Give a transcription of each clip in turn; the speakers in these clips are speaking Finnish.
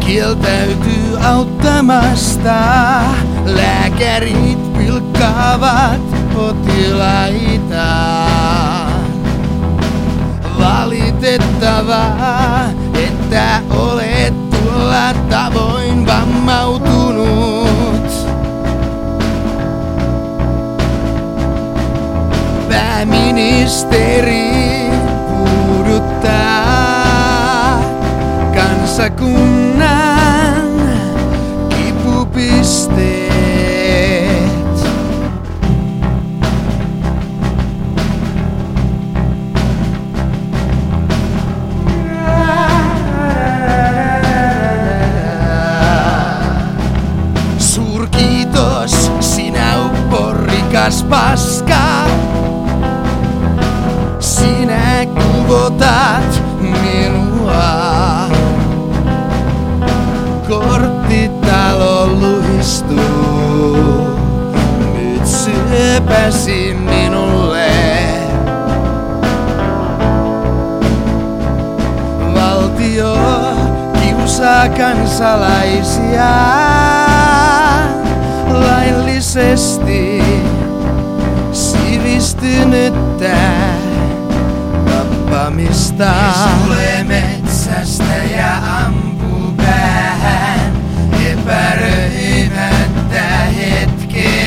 kieltäytyy auttamasta. Lääkärit pilkkaavat potilaita. Valitettavaa, että olet tuolla rikas paska. Sinä kuvotat minua. Korttitalo luistuu. Nyt syöpäsi minulle. Valtio kiusaa kansalaisia laillisesti sivistynyttä tappamista. Mies tulee metsästä ja ampuu päähän epäröimättä hetkeäkään.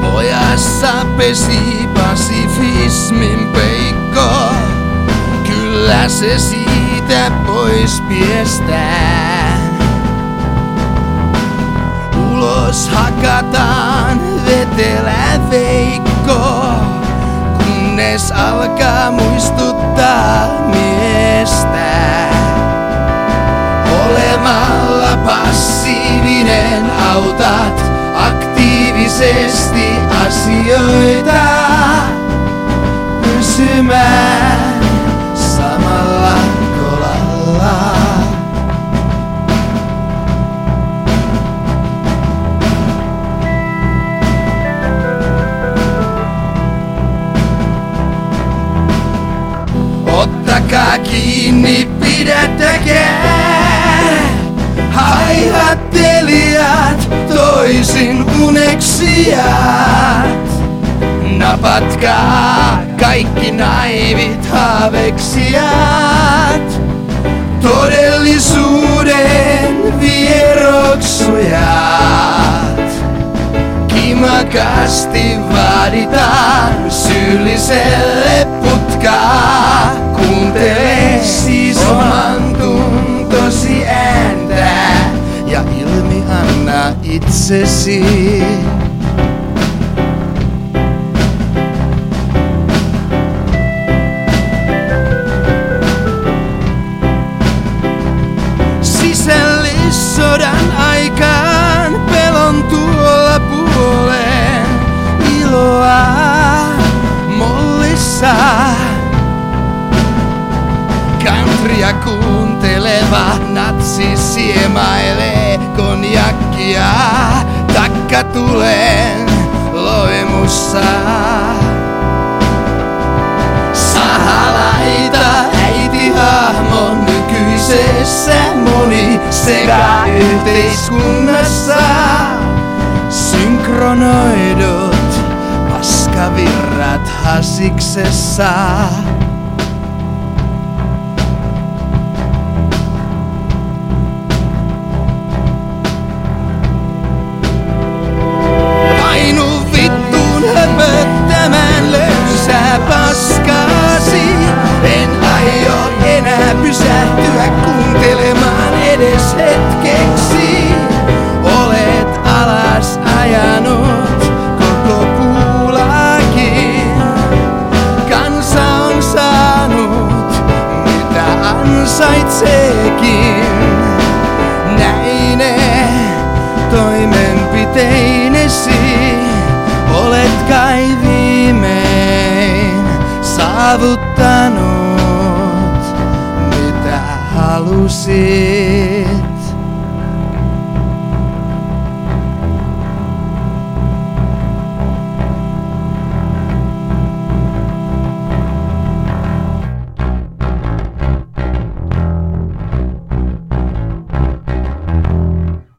Pojassa pesi pasifismin peikko, kyllä se siitä pois piestää. Ulos hakataan vetelä veikko, kunnes alkaa muistuttaa miestä. Olemalla passiivinen autat aktiivisesti asioita pysymään kiinni, pidättäkää. Haihattelijat, toisin uneksijat Napatkaa kaikki naivit haaveksijat Todellisuuden vieroksujat. Kimakasti vaaditaan syylliselle anna itsesi. Sisällissodan aikaan pelon tuolla puoleen iloa mollissa. Countrya kuunteleva natsi siemailee konjakkia takkatuleen loimussa. Sahalaita äiti hahmo nykyisessä moni sekä yhteiskunnassa. Synkronoidut paskavirrat hasiksessa. Saavuttanut mitä halusit.